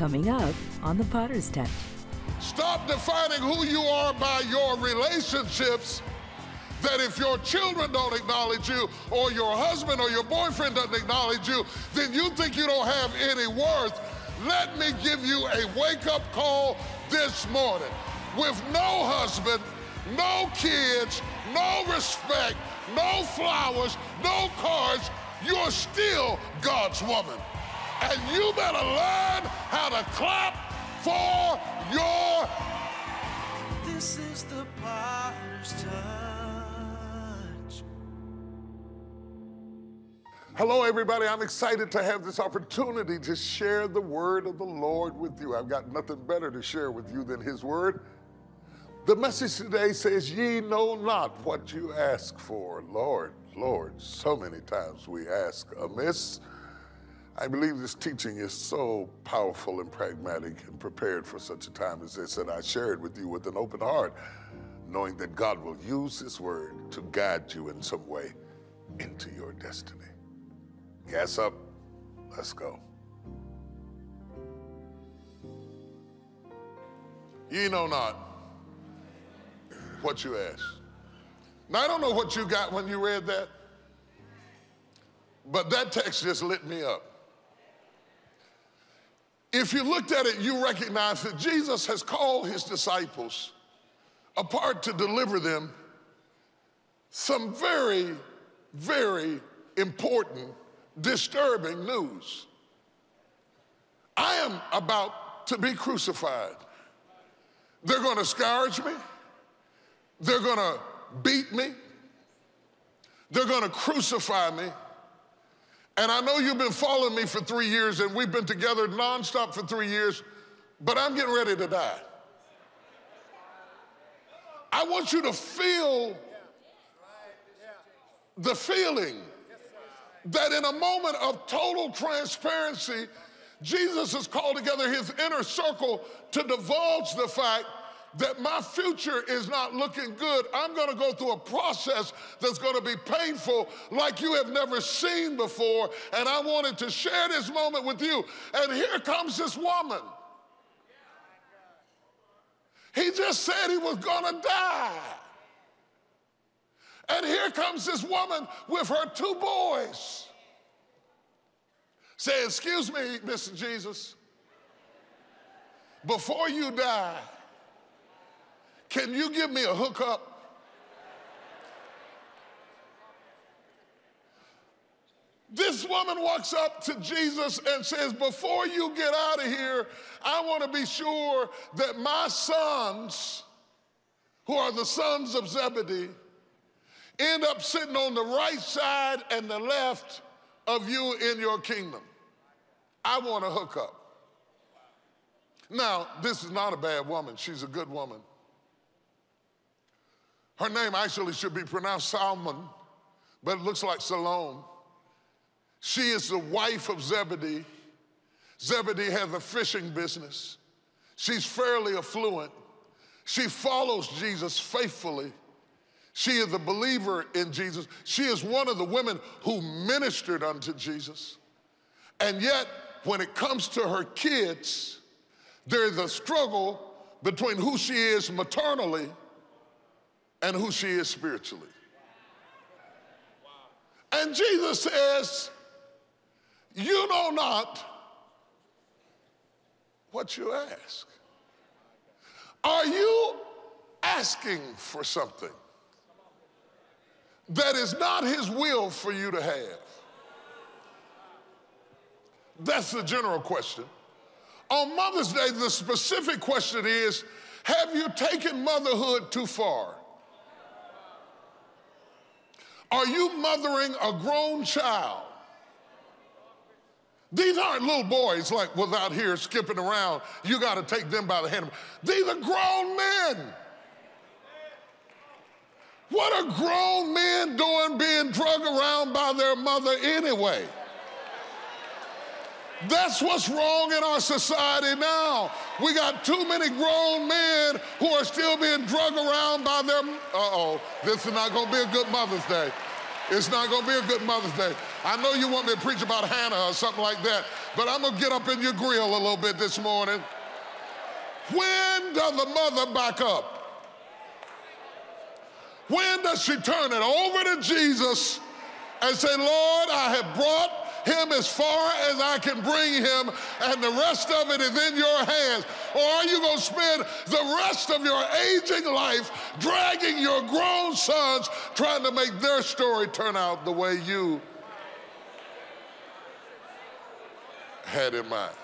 Coming up on the Potter's Touch. Stop defining who you are by your relationships. That if your children don't acknowledge you, or your husband or your boyfriend doesn't acknowledge you, then you think you don't have any worth. Let me give you a wake up call this morning. With no husband, no kids, no respect, no flowers, no cards, you're still God's woman. And you better learn how to clap for your. This is the potter's touch. Hello, everybody. I'm excited to have this opportunity to share the word of the Lord with you. I've got nothing better to share with you than His word. The message today says, Ye know not what you ask for. Lord, Lord, so many times we ask amiss. I believe this teaching is so powerful and pragmatic and prepared for such a time as this that I share it with you with an open heart, knowing that God will use His word to guide you in some way into your destiny. Gas up, let's go. Ye know not what you ask. Now, I don't know what you got when you read that, but that text just lit me up. If you looked at it, you recognize that Jesus has called his disciples apart to deliver them some very, very important, disturbing news. I am about to be crucified. They're going to scourge me. They're going to beat me. They're going to crucify me. And I know you've been following me for three years and we've been together nonstop for three years, but I'm getting ready to die. I want you to feel the feeling that in a moment of total transparency, Jesus has called together his inner circle to divulge the fact that my future is not looking good. I'm going to go through a process that's going to be painful like you have never seen before. And I wanted to share this moment with you. And here comes this woman. He just said he was going to die. And here comes this woman with her two boys. Say, excuse me, Mr. Jesus, before you die, can you give me a hookup? This woman walks up to Jesus and says, Before you get out of here, I want to be sure that my sons, who are the sons of Zebedee, end up sitting on the right side and the left of you in your kingdom. I want to hook up. Now, this is not a bad woman, she's a good woman. Her name actually should be pronounced Salmon, but it looks like Salome. She is the wife of Zebedee. Zebedee has a fishing business. She's fairly affluent. She follows Jesus faithfully. She is a believer in Jesus. She is one of the women who ministered unto Jesus. And yet, when it comes to her kids, there is a struggle between who she is maternally and who she is spiritually. And Jesus says, You know not what you ask. Are you asking for something that is not His will for you to have? That's the general question. On Mother's Day, the specific question is Have you taken motherhood too far? Are you mothering a grown child? These aren't little boys like without here skipping around. You got to take them by the hand. These are grown men. What are grown men doing being drug around by their mother anyway? That's what's wrong in our society now. We got too many grown men who are still being drug around by their. Uh oh, this is not going to be a good Mother's Day. It's not going to be a good Mother's Day. I know you want me to preach about Hannah or something like that, but I'm going to get up in your grill a little bit this morning. When does the mother back up? When does she turn it over to Jesus and say, Lord, I have brought him as far as I can bring him, and the rest of it is in your hands? Or are you going to spend the rest of your aging life dragging your grown sons trying to make their story turn out the way you had in mind?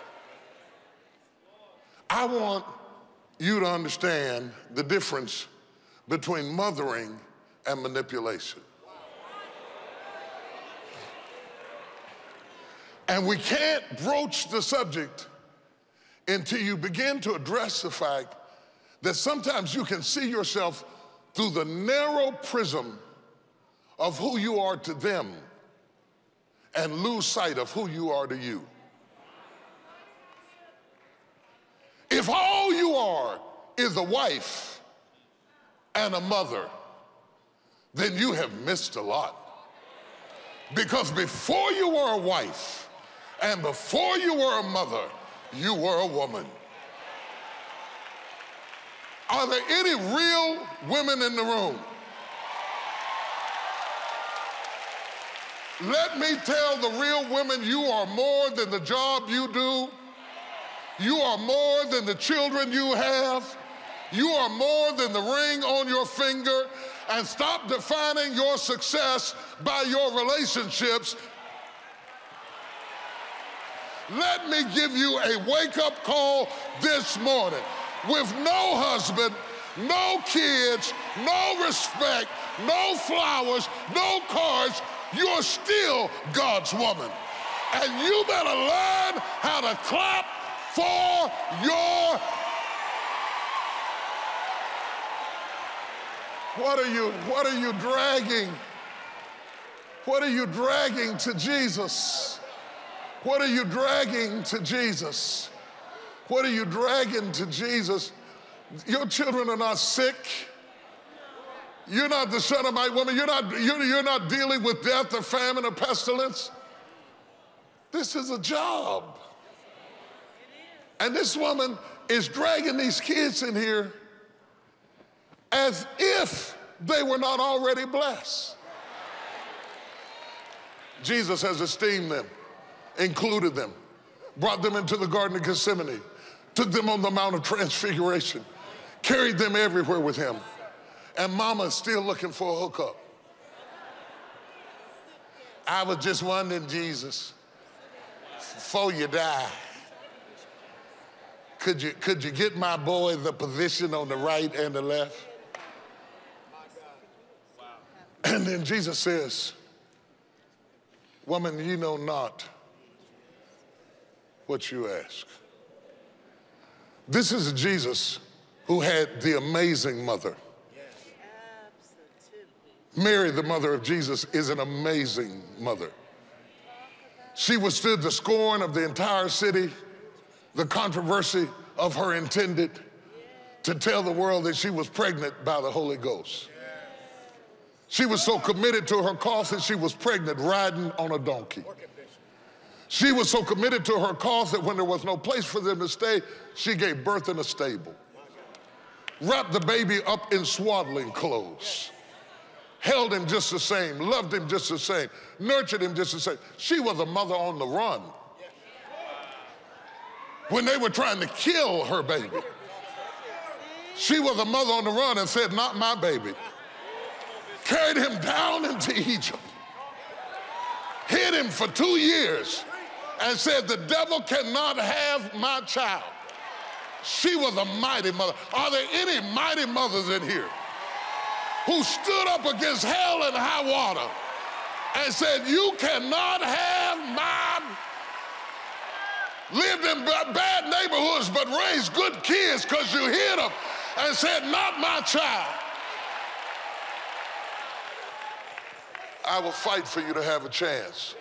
I want you to understand the difference between mothering and manipulation. And we can't broach the subject until you begin to address the fact that sometimes you can see yourself through the narrow prism of who you are to them and lose sight of who you are to you. If all you are is a wife and a mother, then you have missed a lot. Because before you were a wife and before you were a mother, you were a woman. Are there any real women in the room? Let me tell the real women you are more than the job you do. You are more than the children you have. You are more than the ring on your finger. And stop defining your success by your relationships. Let me give you a wake up call this morning. With no husband, no kids, no respect, no flowers, no cards, you're still God's woman. And you better learn how to clap for your. What are you, what are you dragging? What are you dragging to Jesus? What are you dragging to Jesus? What are you dragging to Jesus? Your children are not sick. You're not the Shunammite woman. You're not, you're, you're not dealing with death or famine or pestilence. This is a job. And this woman is dragging these kids in here as if they were not already blessed. Jesus has esteemed them, included them, brought them into the Garden of Gethsemane, took them on the Mount of Transfiguration, carried them everywhere with him. And mama's still looking for a hookup. I was just wondering, Jesus, before you die, could you, could you get my boy the position on the right and the left? And then Jesus says, Woman, you know not what you ask. This is Jesus who had the amazing mother. Mary, the mother of Jesus, is an amazing mother. She withstood the scorn of the entire city, the controversy of her intended to tell the world that she was pregnant by the Holy Ghost. She was so committed to her cause that she was pregnant riding on a donkey. She was so committed to her cause that when there was no place for them to stay, she gave birth in a stable. Wrapped the baby up in swaddling clothes. Held him just the same, loved him just the same, nurtured him just the same. She was a mother on the run. When they were trying to kill her baby, she was a mother on the run and said, Not my baby carried him down into Egypt, hid him for two years, and said, The devil cannot have my child. She was a mighty mother. Are there any mighty mothers in here who stood up against hell and high water and said, You cannot have my lived in bad neighborhoods but raised good kids because you hid them and said, Not my child. I will fight for you to have a chance.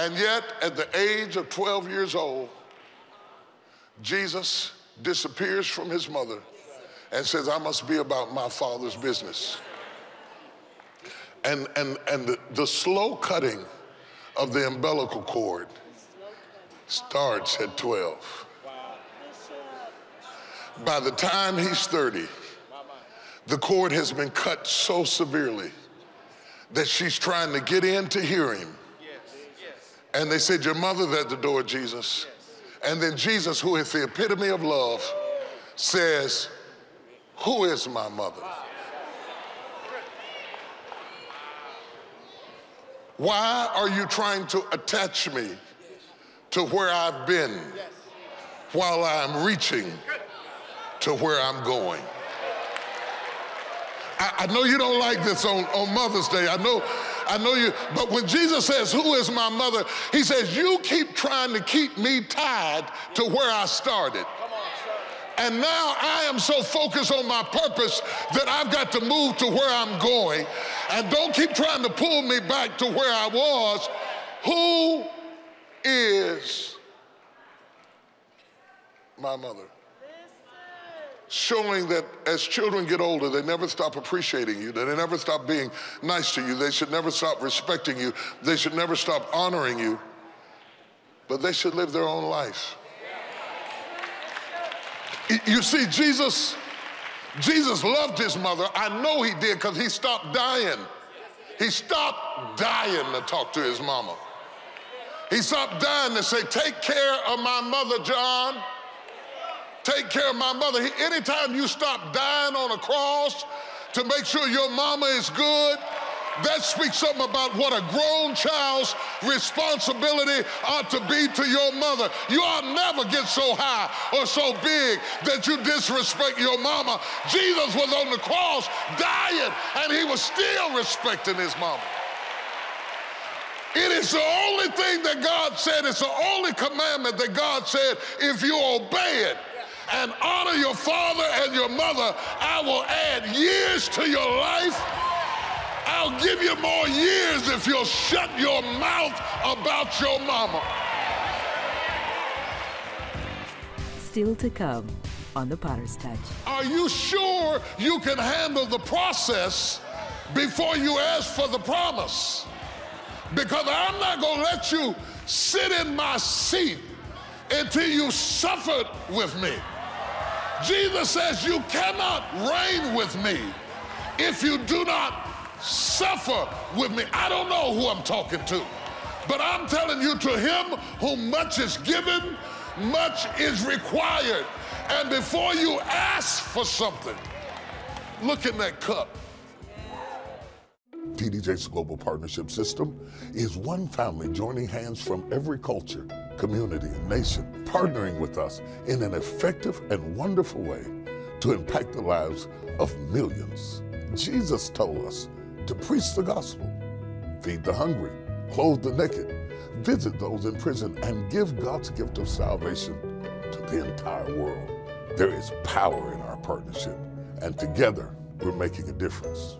And yet, at the age of 12 years old, Jesus disappears from his mother and says, I must be about my father's business. And, and, and the, the slow cutting of the umbilical cord starts at 12. By the time he's 30, the cord has been cut so severely that she's trying to get in to hear him. And they said, Your mother's at the door, Jesus. And then Jesus, who is the epitome of love, says, Who is my mother? Why are you trying to attach me to where I've been while I'm reaching to where I'm going? I, I know you don't like this on, on Mother's Day. I know, I know you, but when Jesus says, Who is my mother? He says, You keep trying to keep me tied to where I started. And now I am so focused on my purpose that I've got to move to where I'm going. And don't keep trying to pull me back to where I was. Who is my mother? Showing that as children get older, they never stop appreciating you, that they never stop being nice to you, they should never stop respecting you, they should never stop honoring you, but they should live their own life. You see, Jesus, Jesus loved his mother. I know he did because he stopped dying. He stopped dying to talk to his mama. He stopped dying to say, Take care of my mother, John. Take care of my mother. Anytime you stop dying on a cross to make sure your mama is good, that speaks something about what a grown child's responsibility ought to be to your mother. You ought never get so high or so big that you disrespect your mama. Jesus was on the cross dying, and he was still respecting his mama. It is the only thing that God said, it's the only commandment that God said, if you obey it and honor your father and your mother, I will add years to your life I'll give you more years if you'll shut your mouth about your mama. Still to come on the Potter's Touch. Are you sure you can handle the process before you ask for the promise? Because I'm not going to let you sit in my seat until you suffered with me. Jesus says you cannot reign with me if you do not suffer with me. I don't know who I'm talking to, but I'm telling you to him whom much is given, much is required. And before you ask for something, look in that cup. TDJ's Global Partnership System is one family joining hands from every culture, community, and nation, partnering with us in an effective and wonderful way to impact the lives of millions. Jesus told us to preach the gospel, feed the hungry, clothe the naked, visit those in prison, and give God's gift of salvation to the entire world. There is power in our partnership, and together we're making a difference.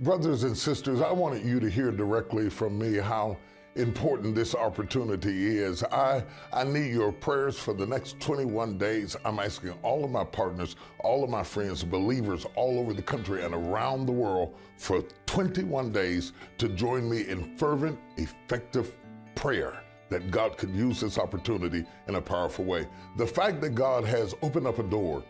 Brothers and sisters, I wanted you to hear directly from me how important this opportunity is. I, I need your prayers for the next 21 days. I'm asking all of my partners, all of my friends, believers all over the country and around the world for 21 days to join me in fervent, effective prayer that God could use this opportunity in a powerful way. The fact that God has opened up a door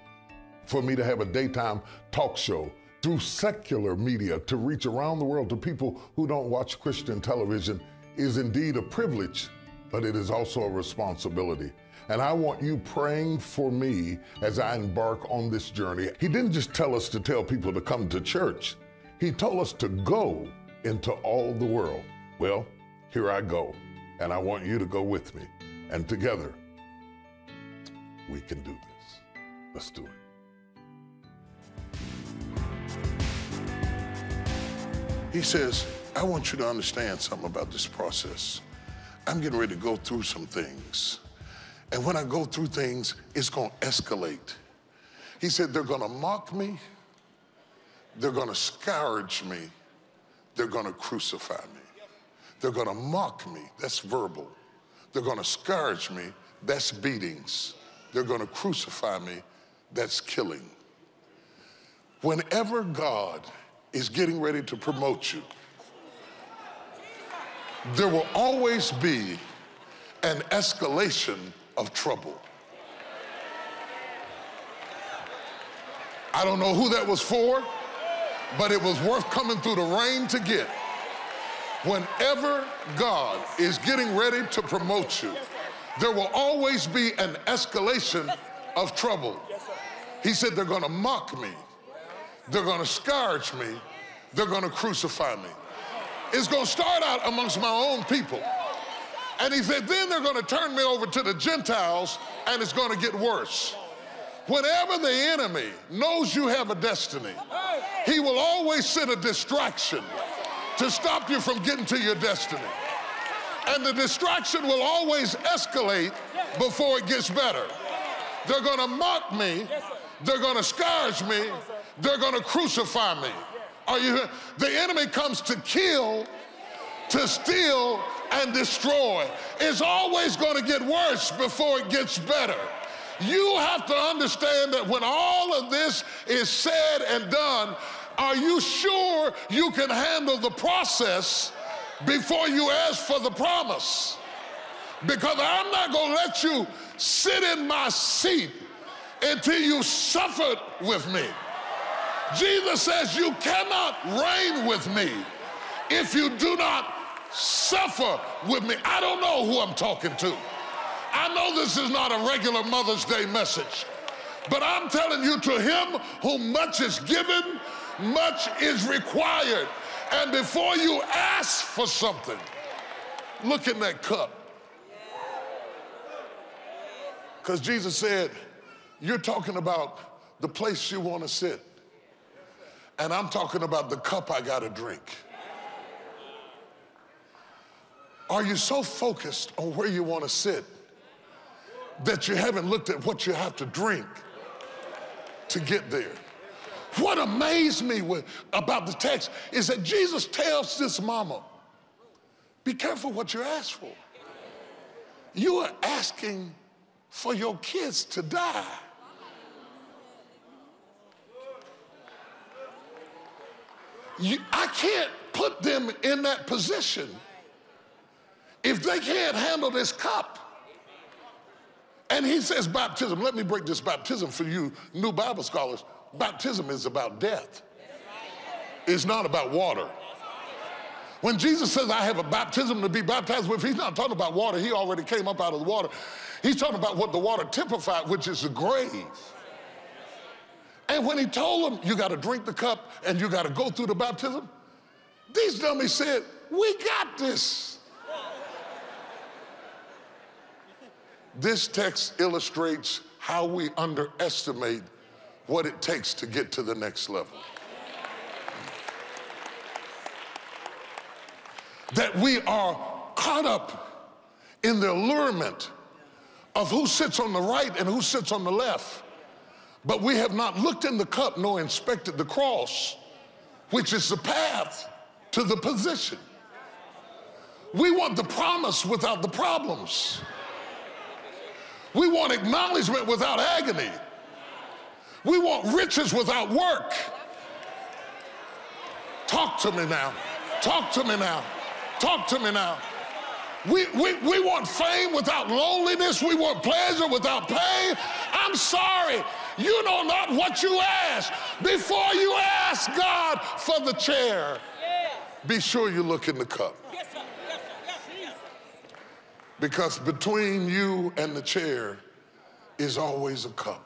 for me to have a daytime talk show through secular media to reach around the world to people who don't watch Christian television is indeed a privilege, but it is also a responsibility. And I want you praying for me as I embark on this journey. He didn't just tell us to tell people to come to church, He told us to go into all the world. Well, here I go, and I want you to go with me. And together, we can do this. Let's do it. He says, I want you to understand something about this process. I'm getting ready to go through some things. And when I go through things, it's going to escalate. He said, They're going to mock me, they're going to scourge me, they're going to crucify me. They're going to mock me, that's verbal. They're going to scourge me, that's beatings. They're going to crucify me, that's killing. Whenever God is getting ready to promote you, there will always be an escalation of trouble. I don't know who that was for, but it was worth coming through the rain to get. Whenever God is getting ready to promote you, there will always be an escalation of trouble. He said, They're gonna mock me, they're gonna scourge me, they're gonna crucify me. It's gonna start out amongst my own people. And he said, Then they're gonna turn me over to the Gentiles, and it's gonna get worse. Whenever the enemy knows you have a destiny, he will always send a distraction to stop you from getting to your destiny. And the distraction will always escalate before it gets better. They're gonna mock me, they're gonna scourge me, they're gonna crucify me. Are you? The enemy comes to kill, to steal, and destroy. It's always gonna get worse before it gets better. You have to understand that when all of this is said and done, are you sure you can handle the process before you ask for the promise? Because I'm not going to let you sit in my seat until you suffered with me. Jesus says, You cannot reign with me if you do not suffer with me. I don't know who I'm talking to. I know this is not a regular Mother's Day message, but I'm telling you, to him whom much is given, much is required. And before you ask for something, look in that cup. Because Jesus said, You're talking about the place you want to sit. And I'm talking about the cup I got to drink. Are you so focused on where you want to sit that you haven't looked at what you have to drink to get there? What amazed me with, about the text is that Jesus tells this mama, be careful what you ask for. You are asking for your kids to die. You, I can't put them in that position if they can't handle this cup. And he says baptism. Let me break this baptism for you new Bible scholars. Baptism is about death. It's not about water. When Jesus says, I have a baptism to be baptized with, he's not talking about water. He already came up out of the water. He's talking about what the water typified, which is the grave. And when he told them, you got to drink the cup and you got to go through the baptism, these dummies said, We got this. this text illustrates how we underestimate what it takes to get to the next level. That we are caught up in the allurement of who sits on the right and who sits on the left. But we have not looked in the cup nor inspected the cross, which is the path to the position. We want the promise without the problems. We want acknowledgement without agony. We want riches without work. Talk to me now. Talk to me now. Talk to me now. We, we, we want fame without loneliness. We want pleasure without pain. I'm sorry. You know not what you ask. Before you ask God for the chair, be sure you look in the cup. Because between you and the chair is always a cup.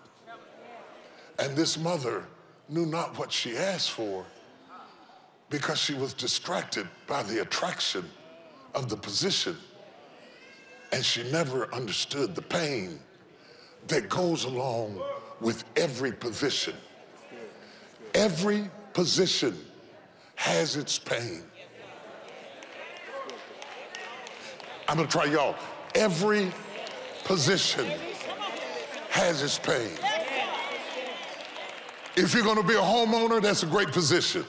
And this mother knew not what she asked for because she was distracted by the attraction of the position. And she never understood the pain that goes along with every position. Every position has its pain. I'm gonna try y'all. Every position has its pain. If you're gonna be a homeowner, that's a great position,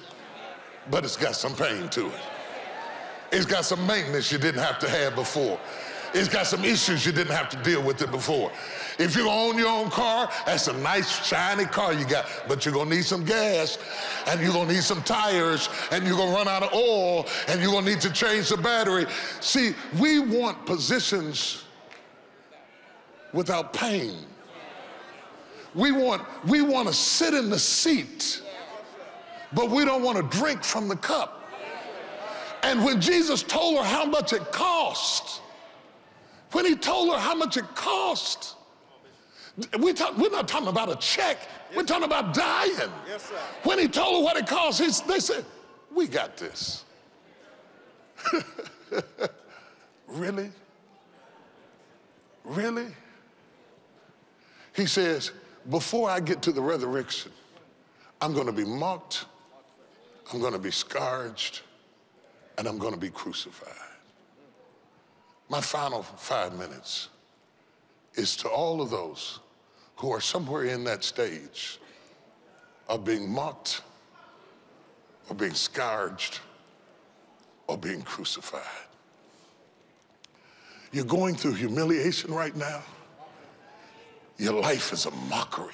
but it's got some pain to it. It's got some maintenance you didn't have to have before. It's got some issues you didn't have to deal with it before. If you own your own car, that's a nice shiny car you got, but you're gonna need some gas, and you're gonna need some tires, and you're gonna run out of oil, and you're gonna need to change the battery. See, we want positions without pain. We want, we want to sit in the seat, but we don't want to drink from the cup. And when Jesus told her how much it cost, when he told her how much it cost, we talk, we're not talking about a check. We're talking about dying. Yes, sir. When he told her what it cost, he, they said, We got this. really? Really? He says, Before I get to the resurrection, I'm going to be mocked, I'm going to be scourged, and I'm going to be crucified. My final five minutes is to all of those who are somewhere in that stage of being mocked or being scourged or being crucified. You're going through humiliation right now. Your life is a mockery.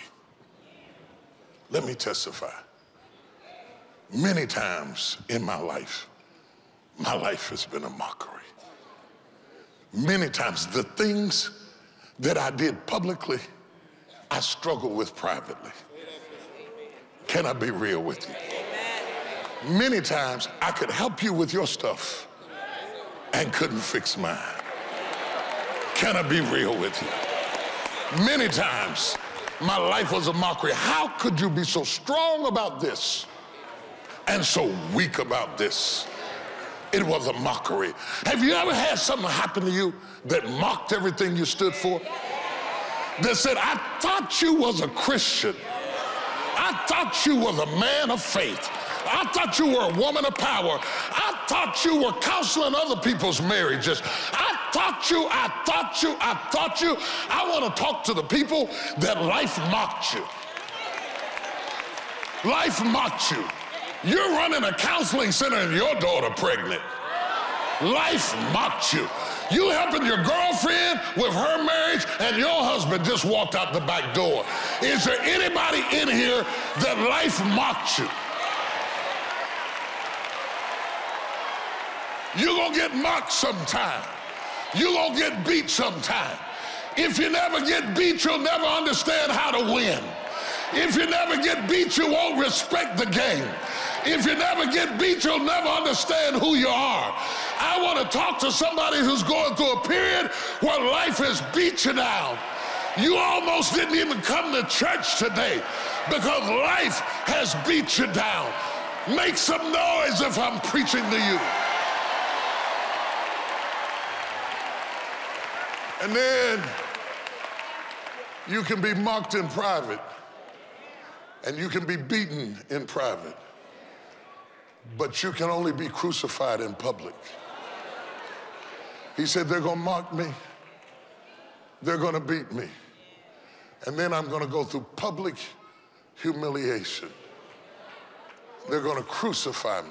Let me testify. Many times in my life, my life has been a mockery. Many times, the things that I did publicly, I struggle with privately. Can I be real with you? Many times, I could help you with your stuff and couldn't fix mine. Can I be real with you? Many times, my life was a mockery. How could you be so strong about this and so weak about this? It was a mockery. Have you ever had something happen to you that mocked everything you stood for? That said, I thought you was a Christian. I thought you was a man of faith. I thought you were a woman of power. I thought you were counseling other people's marriages. I thought you, I thought you, I thought you. I want to talk to the people that life mocked you. Life mocked you. You're running a counseling center and your daughter pregnant. Life mocked you. You helping your girlfriend with her marriage and your husband just walked out the back door. Is there anybody in here that life mocked you? You're gonna get mocked sometime. You're gonna get beat sometime. If you never get beat, you'll never understand how to win. If you never get beat, you won't respect the game. If you never get beat, you'll never understand who you are. I want to talk to somebody who's going through a period where life has beat you down. You almost didn't even come to church today because life has beat you down. Make some noise if I'm preaching to you. And then you can be mocked in private and you can be beaten in private, but you can only be crucified in public. He said, They're gonna mock me, they're gonna beat me, and then I'm gonna go through public humiliation. They're gonna crucify me,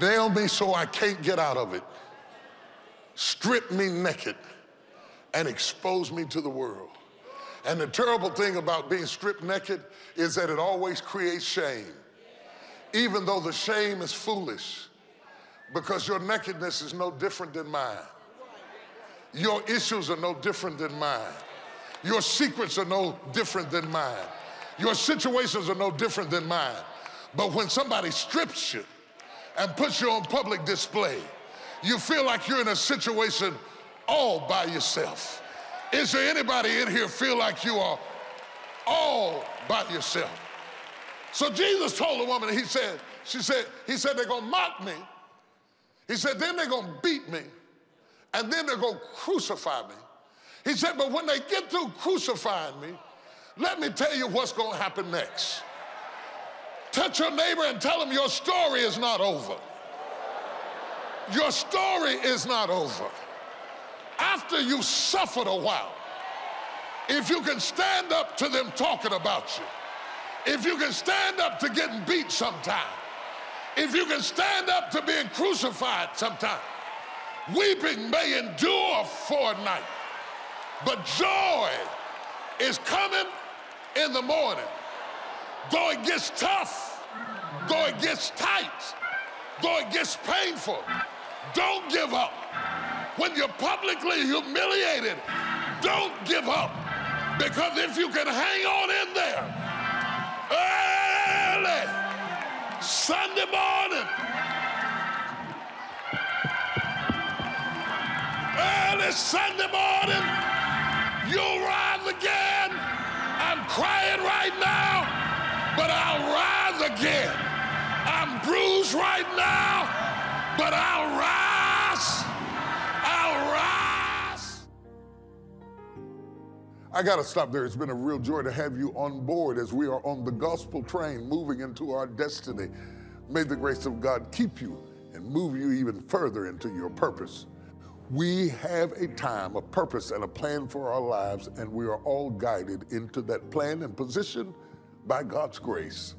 nail me so I can't get out of it, strip me naked, and expose me to the world. And the terrible thing about being stripped naked is that it always creates shame, even though the shame is foolish, because your nakedness is no different than mine. Your issues are no different than mine. Your secrets are no different than mine. Your situations are no different than mine. But when somebody strips you and puts you on public display, you feel like you're in a situation all by yourself. Is there anybody in here feel like you are all by yourself? So Jesus told the woman, he said, she said, he said, they're gonna mock me. He said, then they're gonna beat me, and then they're gonna crucify me. He said, but when they get through crucifying me, let me tell you what's gonna happen next. Touch your neighbor and tell him your story is not over. Your story is not over after you suffered a while, if you can stand up to them talking about you, if you can stand up to getting beat sometime, if you can stand up to being crucified sometime, Weeping may endure for a night, but joy is coming in the morning. Though it gets tough, though it gets tight, though it gets painful, don't give up. When you're publicly humiliated, don't give up. Because if you can hang on in there Sunday morning, early Sunday morning, you'll rise again. I'm crying right now, but I'll rise again. I'm bruised right now, but I'll rise. I got to stop there. It's been a real joy to have you on board as we are on the gospel train moving into our destiny. May the grace of God keep you and move you even further into your purpose. We have a time, a purpose, and a plan for our lives, and we are all guided into that plan and position by God's grace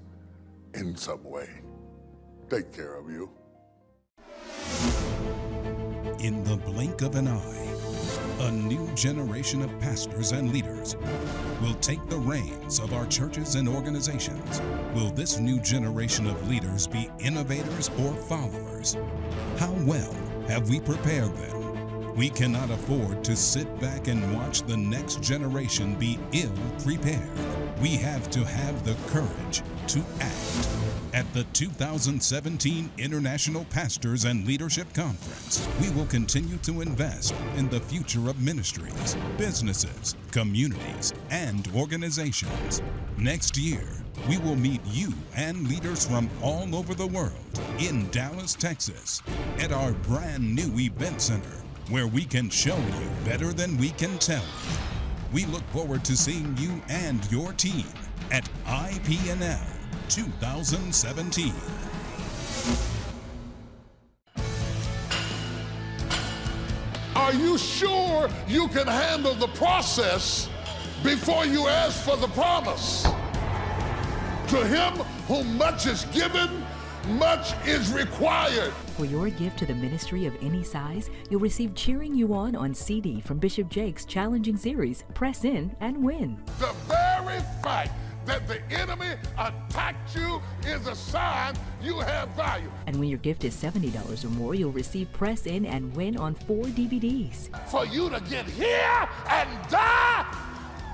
in some way. Take care of you. In the blink of an eye, a new generation of pastors and leaders will take the reins of our churches and organizations. Will this new generation of leaders be innovators or followers? How well have we prepared them? We cannot afford to sit back and watch the next generation be ill prepared. We have to have the courage to act. At the 2017 International Pastors and Leadership Conference, we will continue to invest in the future of ministries, businesses, communities, and organizations. Next year, we will meet you and leaders from all over the world in Dallas, Texas, at our brand new event center where we can show you better than we can tell you. We look forward to seeing you and your team at IPNL 2017. Are you sure you can handle the process before you ask for the promise? To him whom much is given, much is required. For your gift to the ministry of any size, you'll receive Cheering You On on CD from Bishop Jakes' challenging series, Press In and Win. The very fact that the enemy attacked you is a sign you have value. And when your gift is $70 or more, you'll receive Press In and Win on four DVDs. For you to get here and die,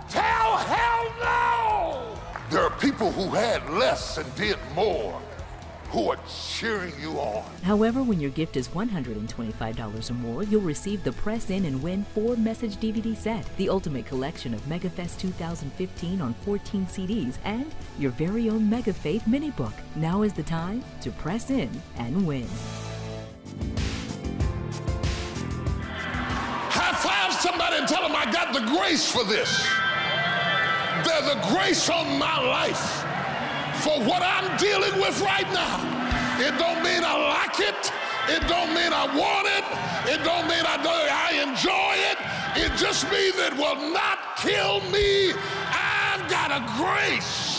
tell hell no! There are people who had less and did more who are cheering you on. However, when your gift is $125 or more, you'll receive the Press In and Win 4 message DVD set, the ultimate collection of MegaFest 2015 on 14 CDs, and your very own Mega Faith mini book. Now is the time to press in and win. High five somebody and tell them I got the grace for this. There's a grace on my life for what I'm dealing with right now. It don't mean I like it. It don't mean I want it. It don't mean I, do, I enjoy it. It just means it will not kill me. I've got a grace